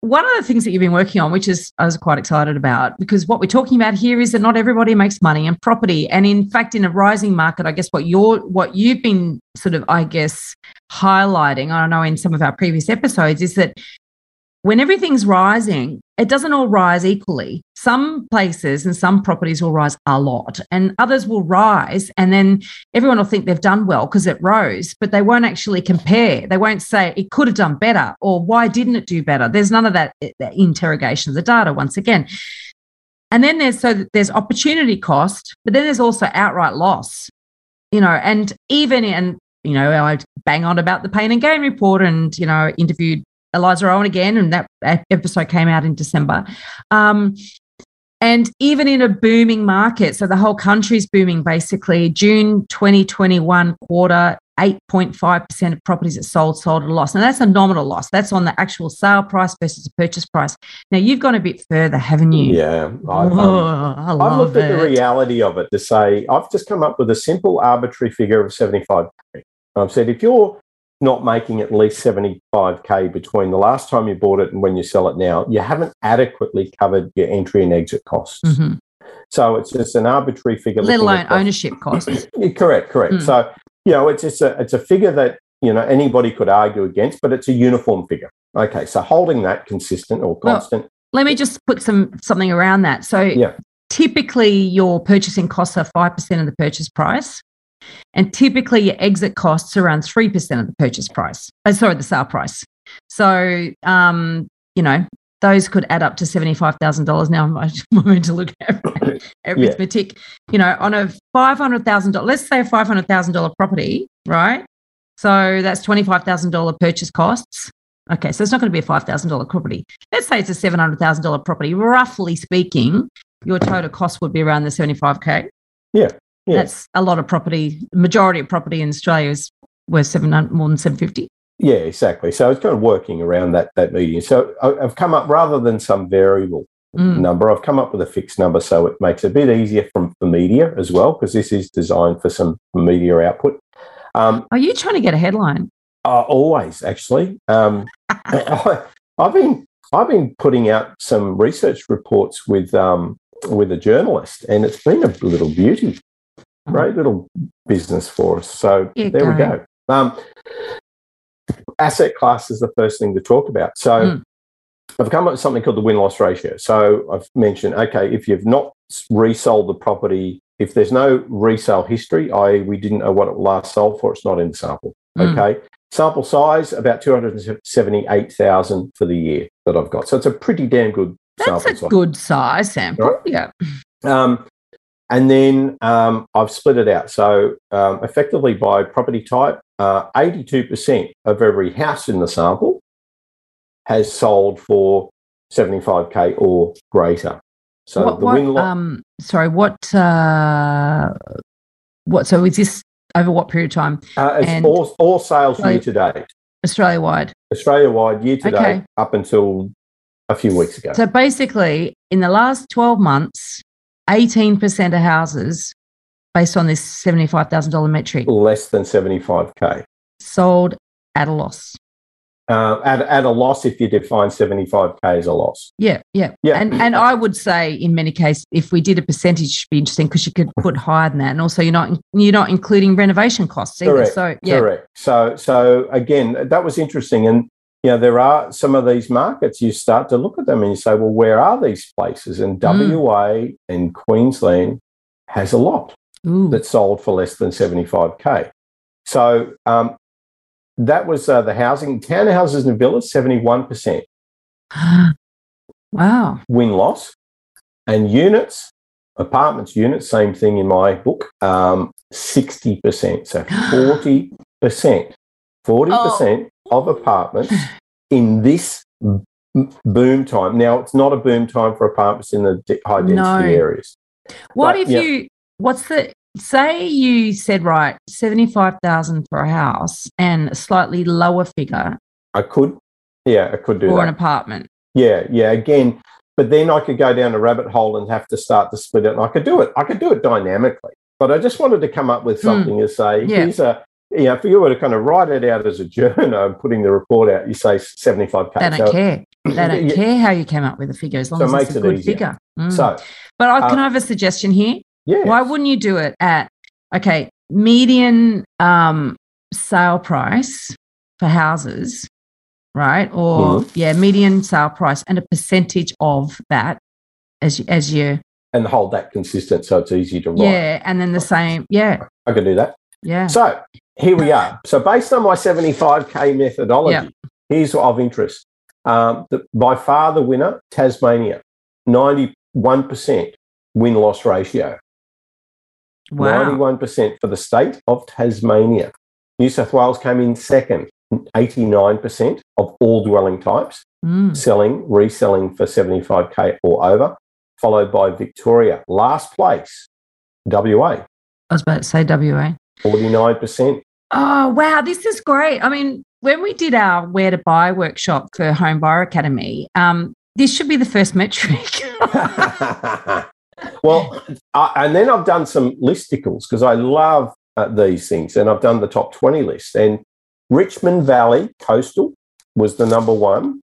one of the things that you've been working on, which is I was quite excited about, because what we're talking about here is that not everybody makes money in property, and in fact, in a rising market, I guess what you're what you've been sort of, I guess, highlighting. I don't know in some of our previous episodes is that when everything's rising, it doesn't all rise equally. Some places and some properties will rise a lot, and others will rise, and then everyone will think they've done well because it rose, but they won't actually compare. They won't say it could have done better or why didn't it do better. There's none of that, eh, that interrogation of the data once again. And then there's so there's opportunity cost, but then there's also outright loss. You know, and even in you know I bang on about the pain and gain report, and you know interviewed Eliza Owen again, and that, episode came out in December. Um, and even in a booming market, so the whole country's booming basically, June 2021 quarter, 8.5% of properties that sold sold at a loss. Now that's a nominal loss. That's on the actual sale price versus the purchase price. Now you've gone a bit further, haven't you? Yeah. I've, um, Oh, I I've love looked at the reality of it to say, I've just come up with a simple arbitrary figure of 75K. I've said, if you're not making at least 75K between the last time you bought it and when you sell it now, you haven't adequately covered your entry and exit costs. Mhm. So it's just an arbitrary figure. Let alone ownership costs. Correct, correct. Mm. So, you know, it's, it's, a, it's a figure that, you know, anybody could argue against, but it's a uniform figure. Okay, so holding that consistent or Well, constant. Let me just put some something around that. So Yeah. typically your purchasing costs are 5% of the purchase price. And typically your exit costs are around 3% of the purchase price. Oh, sorry, the sale price. So, um, you know, those could add up to $75,000. Now I'm going to look at arithmetic. You know, on a $500,000, let's say a $500,000 property, right? So that's $25,000 purchase costs. Okay, so it's not going to be a $5,000 property. Let's say it's a $700,000 property. Roughly speaking, your total cost would be around the 75K. Yeah, yeah. That's a lot of property. Majority of property in Australia is worth 700, more than 750. Yeah, exactly. So it's kind of working around that that median. So I've come up rather than some variable Mm. number, I've come up with a fixed number, so it makes it a bit easier from for media as well, because this is designed for some media output. Um, Are you trying to get a headline? uh, always, actually, um, I, I've been I've been putting out some research reports with um, with a journalist, and it's been a little beauty, great little business for us. So there we go. Um, asset class is the first thing to talk about. So Mm. I've come up with something called the win loss ratio. So I've mentioned, okay, if you've not resold the property, if there's no resale history, i.e., we didn't know what it last sold for, it's not in the sample. Mm. Okay. Sample size about 278,000 for the year that I've got. So it's a pretty damn good That's a size. good size sample. Right. Yeah. Um, and then um, I've split it out. So um, effectively by property type, uh, 82% of every house in the sample has sold for 75k or greater. So what, the what, win um, sorry, what, uh, what, so is this over what period of time? uh, it's and- all, all sales year to date, Australia wide. Australia wide year to Okay. date, up until a few weeks ago. So basically, in the last 12 months, 18% of houses, based on this $75,000 metric, Less than 75k. sold at a loss. Uh, at, at a loss if you define 75k as a loss. Yeah, yeah. Yeah. And and I would say in many cases, if we did a percentage, it'd be interesting because you could put higher than that, and also you're not you're not including renovation costs either. Correct, So yeah, Correct. So, so again, that was interesting. And, you know, there are some of these markets, you start to look at them and you say, well, where are these places? And Mm. WA and Queensland has a lot Ooh. that sold for less than 75K. So um, that was uh, the housing, townhouses and villas, 71% wow. win loss. And units, apartments, units, same thing in my book, um, 60%. So 40%, 40% Oh. Of apartments in this boom time. Now, it's not a boom time for apartments in the high density No. areas. What But, if yeah. you? What's the say you said right, seventy five thousand for a house and a slightly lower figure I could, yeah, I could do for that. an apartment. Yeah, yeah. Again, but then I could go down a rabbit hole and have to start to split it. And I could do it. I could do it dynamically. But I just wanted to come up with something to say, Hmm. Yeah. here's a, you know, if you were to kind of write it out as a journal and putting the report out, you say 75K. They don't so, care. They don't Yeah. care how you came up with the figure as long So as it it's a it good easier. figure. Mm. So, but I, can uh, I have a suggestion here? yeah. Why wouldn't you do it at okay median um, sale price for houses, right? Or Mm-hmm. yeah, median sale price and a percentage of that as you- as you And hold that consistent so it's easy to write. yeah, and then the same yeah I could do that. yeah So here we are. So based on my 75k methodology, Yeah. here's of interest. Um, the, by far the winner, Tasmania, 91% win loss ratio. wow 91% for the state of Tasmania. New South Wales came in second, 89% of all dwelling types Mm. selling, reselling for 75k or over, followed by Victoria. Last place, WA, I was about to say WA. 49%. Oh wow, this is great. I mean, when we did our where to buy workshop for Home Buyer Academy, um, this should be the first metric. well, I, and then I've done some listicles because I love uh, these things, and I've done the top twenty list. And Richmond Valley Coastal was the number one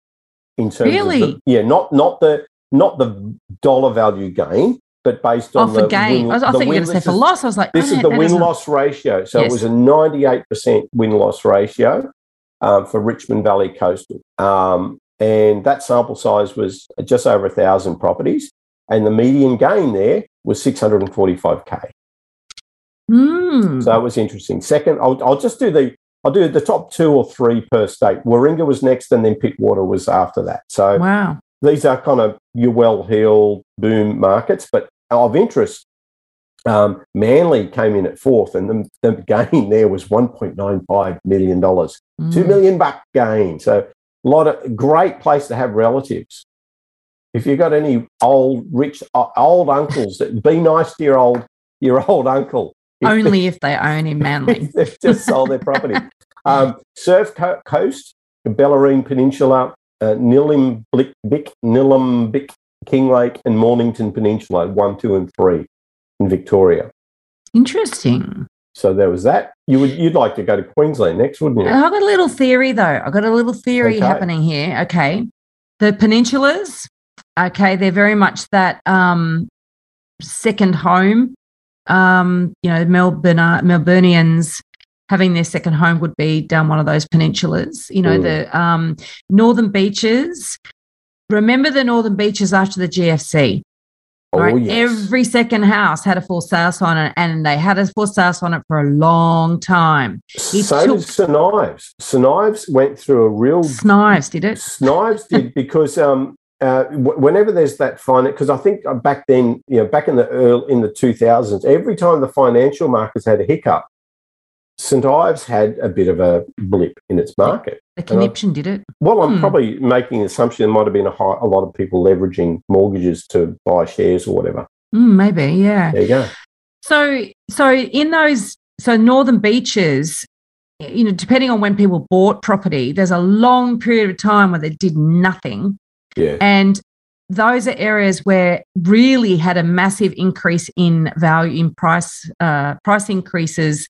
in terms of Really? the, yeah, not not the not the dollar value gain, but based oh, on for the gain. win- I, was- I thought you were going to say for loss. I was like, This oh, is the win loss ratio. So Yes. it was a 98% win loss ratio um, for Richmond Valley Coastal. Um, and that sample size was just over a thousand properties. And the median gain there was 645K. Mm. So it was interesting. Second, I'll, I'll just do the I'll do the top two or three per state. Warringah was next, and then Pittwater was after that. So wow. these are kind of your well-heeled boom markets, but of interest, um, Manly came in at fourth, and the, the gain there was one point nine five million dollars, two Mm. million buck gain. So a lot of great place to have relatives. If you've got any old rich uh, old uncles, that be nice to your old your old uncle. If- Only if they own in Manly. They've just sold their property. Um, Surf Co- Coast, Bellarine Peninsula, uh, Nillumbik, Nillumbik, Kinglake, and Mornington Peninsula, one, two, and three in Victoria. Interesting. So there was that. You would you'd like to go to Queensland next, wouldn't you? I've got a little theory though. I've got a little theory Okay. happening here. Okay. The peninsulas, okay, they're very much that um, second home. Um, you know, Melbourne, uh, Melburnians having their second home would be down one of those peninsulas. You know, Mm. the um, northern beaches. Remember the northern beaches after the GFC? Oh right? yes. Every second house had a full sales on it, and they had a full sales on it for a long time. it so took- did St Ives. St Ives went through a real Snives did it. Snives did because um, uh, w- whenever there's that finance, because I think uh, back then, you know, back in the early in the 2000s, every time the financial markets had a hiccup, St Ives had a bit of a blip in its market. The I- conniption did it. Well, I'm Hmm. probably making an assumption there might have been a, high, a lot of people leveraging mortgages to buy shares or whatever. Mm, maybe, yeah. There you go. So, so in those, so northern beaches, you know, depending on when people bought property, there's a long period of time where they did nothing, Yeah. and those are areas where really had a massive increase in value in price, uh, price increases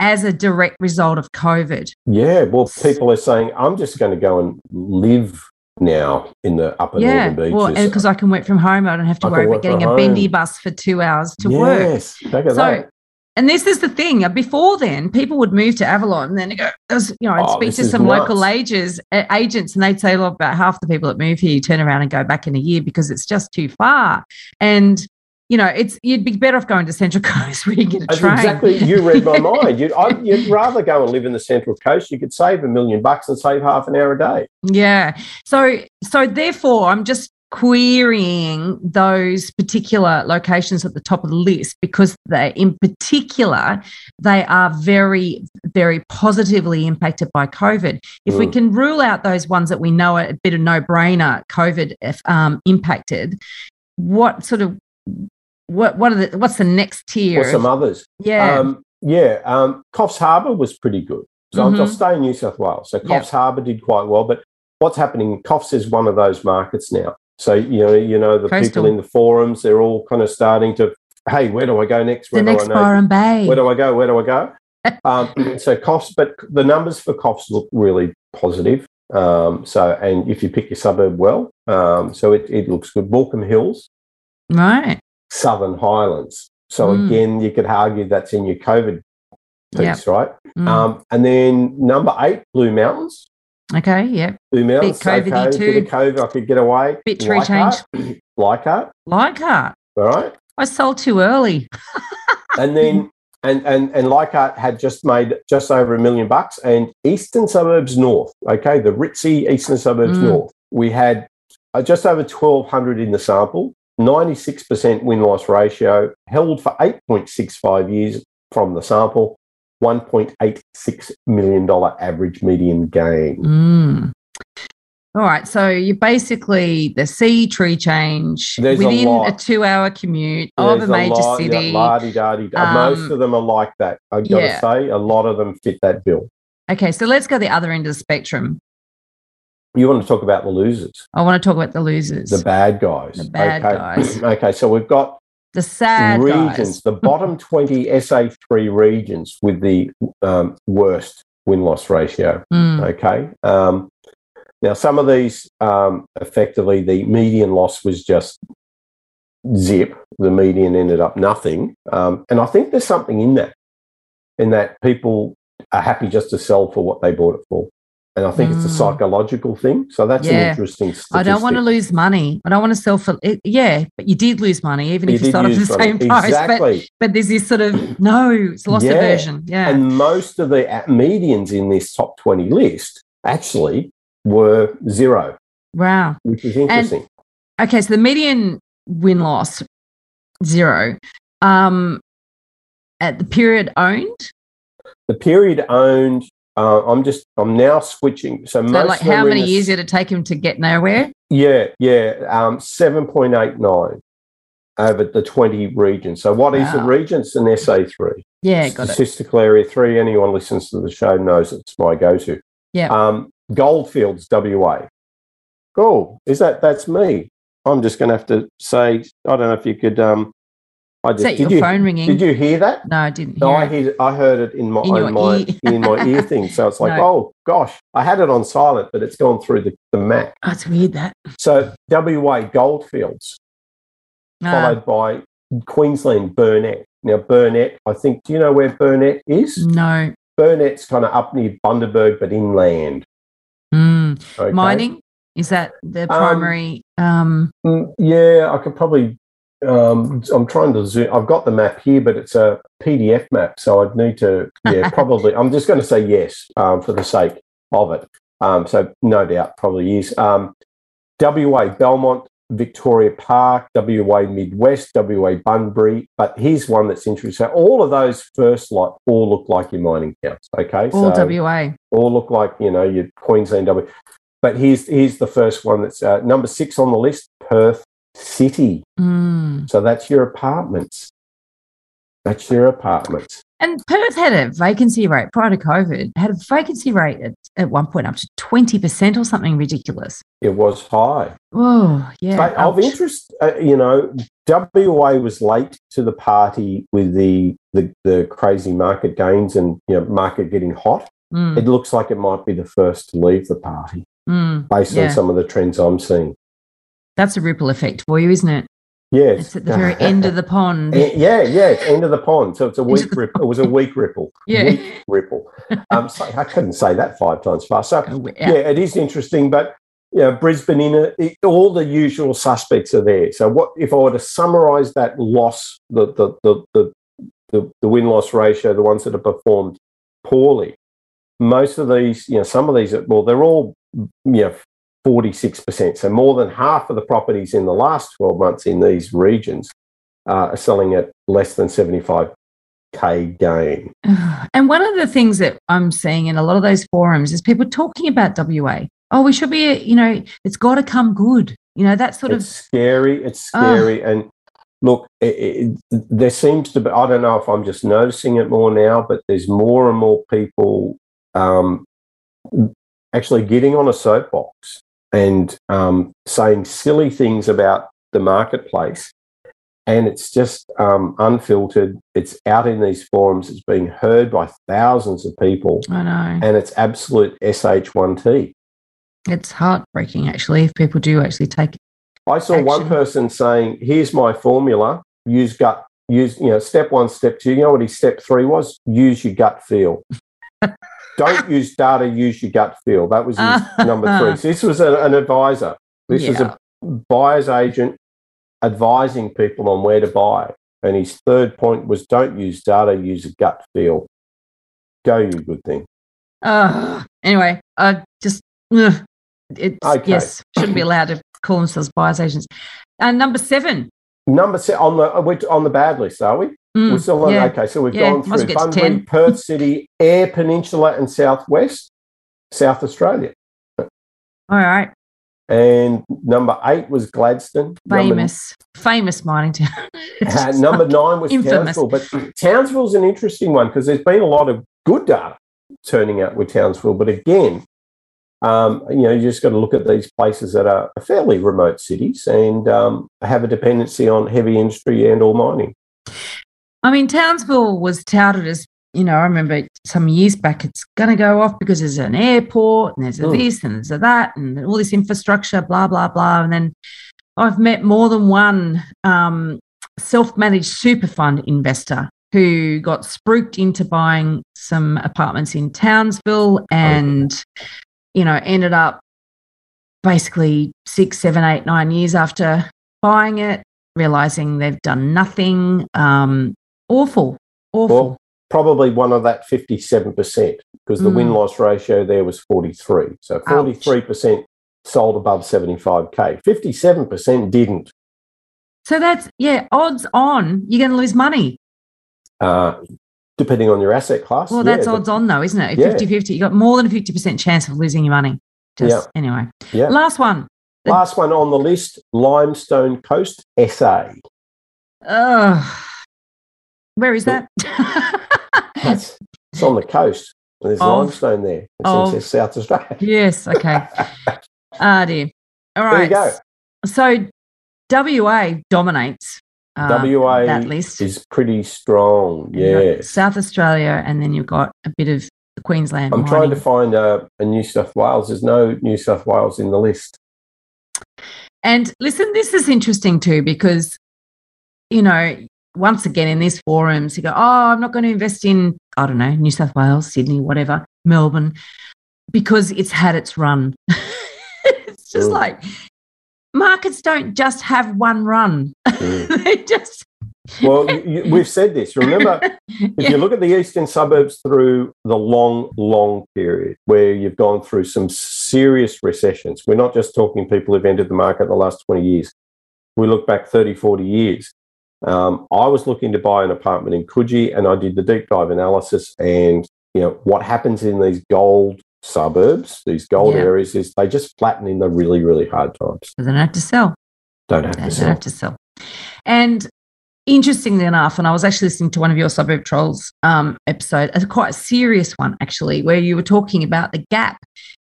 as a direct result of COVID. Yeah. Well, people are saying, I'm just going to go and live now in the upper yeah, northern beaches. well, because I can work from home, I don't have to I worry about getting a from bendy bus for two hours to work. yes. At So, that. and this is the thing. uh, Before then, people would move to Avalon, and then go, there's- you know, I'd Oh, speak to some local nuts. agents, uh, agents, and they'd say, "Look, about half the people that move here turn around and go back in a year because it's just too far." And you know, it's you'd be better off going to Central Coast where you get a That's train. exactly. You read my mind. You'd, I, you'd rather go and live in the Central Coast. You could save a million bucks and save half an hour a day. Yeah. So so therefore I'm just querying those particular locations at the top of the list because they in particular they are very very positively impacted by covid if we Mm. can rule out those ones that we know are a bit of no brainer covid um, impacted what sort of what what are the what's the next tier? or some others. yeah. Um, yeah, um, Coffs Harbour was pretty good. So I'll- I'll stay in New South Wales. So Yep. Coffs Harbour did quite well, but what's happening? Coffs is one of those markets now. So you know, you know, the Coastal. people in the forums, they're all kind of starting to, hey, where do I go next? the Where next do I know? Byron Bay. Where do I go? Where do I go? um, so Coffs, but the numbers for Coffs look really positive. Um, so, and if you pick your suburb well, um, so it, it looks good. Baulkham Hills, right. Southern Highlands. So Mm. again, you could argue that's in your COVID piece, right? Mm. Um, and then number eight, Blue Mountains. okay. yeah. Blue Mountains, COVID-y okay, too. bit of COVID, I could get away. Bit tree Leichhardt, Leichhardt, Leichhardt. all right. I sold too early. And then and and and Leichhardt had just made just over a million bucks. And Eastern Suburbs North, okay, the ritzy Eastern Suburbs Mm. North, we had uh, just over twelve hundred in the sample, ninety six percent win loss ratio, held for eight point six five years from the sample. $1.86 million average median gain. Mm. All right. So you basically the sea tree change There's within a, lot. two-hour commute of a There's major lot- city. Yeah. Um, Most of them are like that. I've got yeah. to say, a lot of them fit that bill. Okay, so let's go the other end of the spectrum. You want to talk about the losers, I want to talk about the losers, the bad guys. The bad okay. guys. okay, so we've got the sad regions, guys. the bottom 20 SA3 regions with the um, worst win loss ratio. Mm, Okay. Um, now, some of these, um, effectively, the median loss was just zip. The median ended up nothing. Um, and I think there's something in that, in that people are happy just to sell for what they bought it for. And I think it's a Mm. psychological thing. So that's Yeah. an interesting statistic. I don't want to lose money. I don't want to sell for it. Yeah, but you did lose money, even You if you it for the money. same price. But, Exactly. but there's this sort of no, it's lost Yeah. aversion. Yeah. And most of the medians in this top 20 list actually were zero, wow. which is interesting. Okay, so the median win loss zero. Um, at the period owned. the period owned, uh, I'm just, I'm now switching. So, So, like, how many years did it take him to get nowhere? Yeah, yeah, um, 7.89 over the 20 regions. So, what is the Wow. region? It's an SA3. Yeah, got it. Statistical area three. Anyone listens to the show knows it's my go to. Yeah. Um, Goldfields, WA. Cool. Is that, that's me. I'm just going to have to say, I don't know if you could, um, I Is that did your you, phone ringing? did you hear that? No, I didn't. No, I it. heard, I heard it in my, In my, ear. in my ear thing. So it's like, No. oh gosh, I had it on silent, but it's gone through the, the Mac. Oh, it's weird that. So WA Goldfields, Ah, followed by Queensland Burnett. Now Burnett, I think, do you know where Burnett is? no. Burnett's kind of up near Bundaberg, but inland. Mm. okay? Mining is that the primary? Um, Mm, Yeah, I could probably. Um, I'm trying to zoom. I've got the map here, but it's a PDF map, so I'd need to. Yeah, probably. I'm just going to say yes um, for the sake of it. Um, so no doubt, probably is. Um, WA Belmont, Victoria Park, WA Midwest, WA Bunbury. But here's one that's interesting. So all of those first lot all look like your mining counts. Okay, all so WA. all look like you know your Queensland W. But here's here's the first one that's uh, number six on the list: Perth City. Mm. So that's your apartments. That's your apartments. And Perth had a vacancy rate prior to COVID, had a vacancy rate at, at one point up to 20% or something ridiculous. It was high. Oh, yeah. but of interest, uh, you know, WA was late to the party with the, the the crazy market gains and you know market getting hot. Mm, It looks like it might be the first to leave the party mm. based Yeah. on some of the trends I'm seeing. That's a ripple effect for you, isn't it? Yeah, It's at the very end of the pond. Yeah, yeah, it's end of the pond. So it's a weak ripple. It was a weak ripple. Yeah. Weak ripple. Um, so I couldn't say that five times fast. So Oh, yeah. it is interesting, but you know, Brisbane in it, it- all the usual suspects are there. So what if I were to summarise that loss, the the the the, the, the win loss ratio, the ones that have performed poorly, most of these, you know, some of these, are- well, they're all you know. 46%. So more than half of the properties in the last 12 months in these regions uh, are selling at less than 75k gain. And one of the things that I'm seeing in a lot of those forums is people talking about WA. Oh, we should be, you know, it's got to come good. You know, that sort it's of, scary. It's scary. and look, it, it, there seems to be, I don't know if I'm just noticing it more now, but there's more and more people um, actually getting on a soapbox and um, saying silly things about the marketplace. And it's just um, unfiltered. It's out in these forums. It's being heard by thousands of people. I know. And it's absolute SH1T. It's heartbreaking, actually, if people do actually take it. I saw one person saying, "Here's my formula. Use gut. Use you know step one, step two. You know what his step three was? Use your gut feel. Don't use data. Use your gut feel. That was his number three. So this was a, an advisor. This was a buyer's agent advising people on where to buy. And his third point was, don't use data. Use a gut feel. Go, you good thing. Uh, anyway, I just, ugh, it's, Okay. yes, shouldn't be allowed to call themselves buyer's agents. And number seven. Number se- on the on the bad list, are we? Mm, We're still on. yeah. Okay, so we've Yeah, gone through Bunbury, Perth City, Eyre Peninsula, and Southwest, South Australia. All right. And number eight was Gladstone. Number- Famous, famous mining town. Uh, number nine was Infamous. Townsville, but Townsville's an interesting one because there's been a lot of good data turning out with Townsville. But again, um, you know, you just got to look at these places that are fairly remote cities and um, have a dependency on heavy industry and or mining. I mean, Townsville was touted as, you know, I remember some years back, it's going to go off because there's an airport and there's a Mm. this and there's a that and all this infrastructure, blah, blah, blah. And then I've met more than one um, self managed super fund investor who got spruiked into buying some apartments in Townsville and, you know, ended up basically six, seven, eight, nine years after buying it, realizing they've done nothing. Um, awful, awful. Well, probably one of that 57% because the Mm. win loss ratio there was 43. So 43% sold above 75K. 57% didn't. so that's, yeah, odds on you're going to lose money. Uh, depending on your asset class. Well, yeah, that's odds on, though, isn't it? Yeah. 50 50, you got more than a 50% chance of losing your money. Just anyway. Yeah. Last one. Last one on the list Limestone Coast, SA. Ugh. Where is that? That's, it's on the coast. There's limestone there. It of- says South Australia. yes. Okay. Ah, dear. All right. There you go. So WA dominates uh, WA that list. is pretty strong. And you've got Yes. South Australia, and then you've got a bit of Queensland. I'm trying to find a, a New South Wales. There's no New South Wales in the list. And listen, this is interesting too because, you know, once again in these forums, you go, oh, I'm not going to invest in, I don't know, New South Wales, Sydney, whatever, Melbourne, because it's had its run. it's just Mm. like markets don't just have one run, Mm. they just, Well, you, we've said this. Remember, if Yeah. you look at the eastern suburbs through the long, long period where you've gone through some serious recessions, we're not just talking people who've entered the market in the last 20 years. We look back 30, 40 years. Um, I was looking to buy an apartment in Coogee and I did the deep dive analysis. And, you know, what happens in these gold suburbs, these gold Yeah. areas, is they just flatten in the really, really hard times. they don't have to sell. Don't have They to don't sell. have to sell. And interestingly enough, and I was actually listening to one of your suburb trolls um, episode, a quite serious one actually, where you were talking about the gap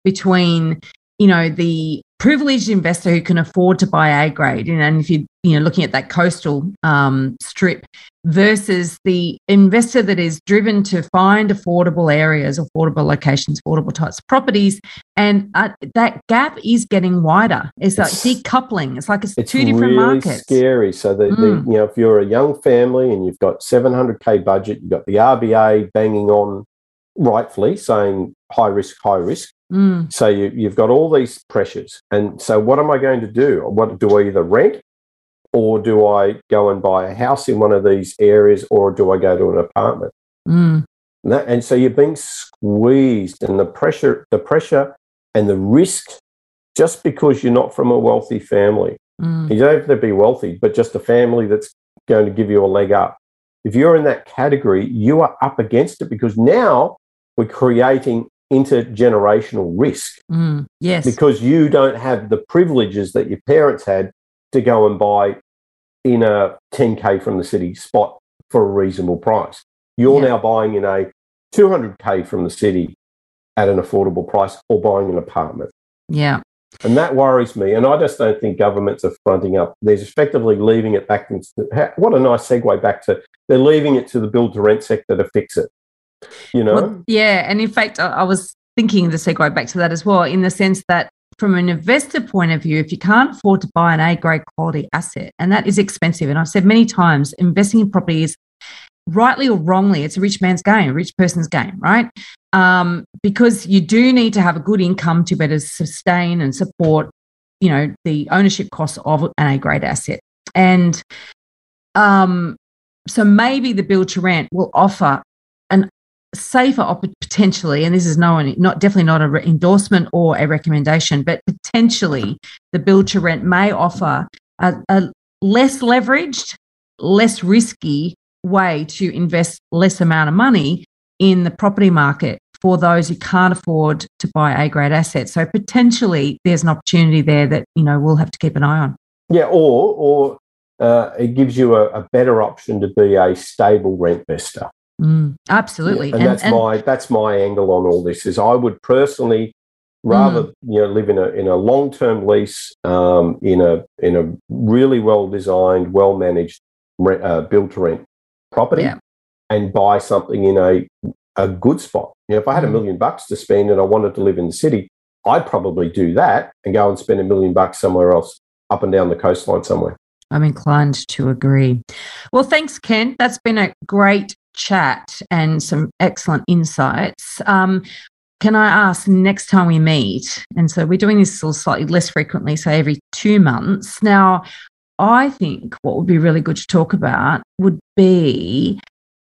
between, you know, the privileged investor who can afford to buy A grade, and, and if you you know looking at that coastal um, strip versus the investor that is driven to find affordable areas, affordable locations, affordable types of properties, and uh, that gap is getting wider. It's like decoupling. It's like it's, it's two different really markets. scary. So the, Mm. the you know if you're a young family and you've got 700k budget, you've got the RBA banging on rightfully saying high risk, high risk. Mm, So you, you've got all these pressures, and so what am I going to do? What do I either rent, or do I go and buy a house in one of these areas, or do I go to an apartment? mm, And, that, and so you're being squeezed, and the pressure, the pressure, and the risk, just because you're not from a wealthy family. mm. You don't have to be wealthy, but just a family that's going to give you a leg up. If you're in that category, you are up against it because now we're creating intergenerational risk Mm, yes. because you don't have the privileges that your parents had to go and buy in a 10k from the city spot for a reasonable price. You're Yeah. now buying in a 200k from the city at an affordable price or buying an apartment. Yeah. And that worries me. And I just don't think governments are fronting up. They're effectively leaving it back. To, ha- what a nice segue back to they're leaving it to the build to rent sector to fix it. You know? Well, yeah. And in fact, I, I was thinking the segue back to that as well, in the sense that from an investor point of view, if you can't afford to buy an A grade quality asset, and that is expensive, and I've said many times, investing in property is rightly or wrongly, it's a rich man's game, a rich person's game, right? Um, because you do need to have a good income to better sustain and support, you know, the ownership costs of an A grade asset. And um, so maybe the build to rent will offer safer potentially, and this is no not definitely not a re- endorsement or a recommendation, but potentially the build to rent may offer a, a less leveraged, less risky way to invest less amount of money in the property market for those who can't afford to buy A grade assets. So potentially there's an opportunity there that you know we'll have to keep an eye on. Yeah, or or uh, it gives you a, a better option to be a stable rent investor. Mm, absolutely, and, that's my that's my angle on all this. Is I would personally rather you know live in a in a long term lease um, in a in a really well designed, well managed uh, build to rent property, Yeah. and buy something in a a good spot. You know, if I had a Mm. million bucks to spend and I wanted to live in the city, I'd probably do that and go and spend a million bucks somewhere else, up and down the coastline somewhere. I'm inclined to agree. Well, thanks, Ken. That's been a great chat and some excellent insights. Um, can I ask next time we meet? And so we're doing this slightly less frequently, so every two months. Now, I think what would be really good to talk about would be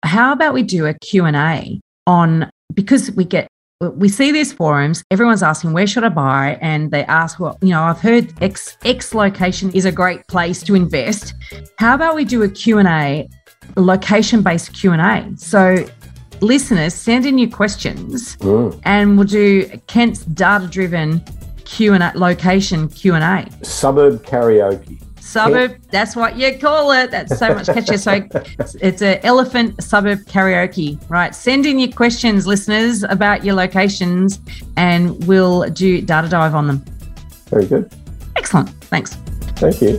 how about we do a Q&A on because we get we see these forums everyone's asking where should i buy and they ask well you know i've heard x x location is a great place to invest how about we do a q&a location based q&a so listeners send in your questions Mm. and we'll do kent's data driven q&a location q&a Suburb karaoke. suburb that's what you call it that's so much catchier so it's- it's an elephant suburb karaoke right send in your questions listeners about your locations and we'll do data dive on them Very good. excellent thanks Thank you.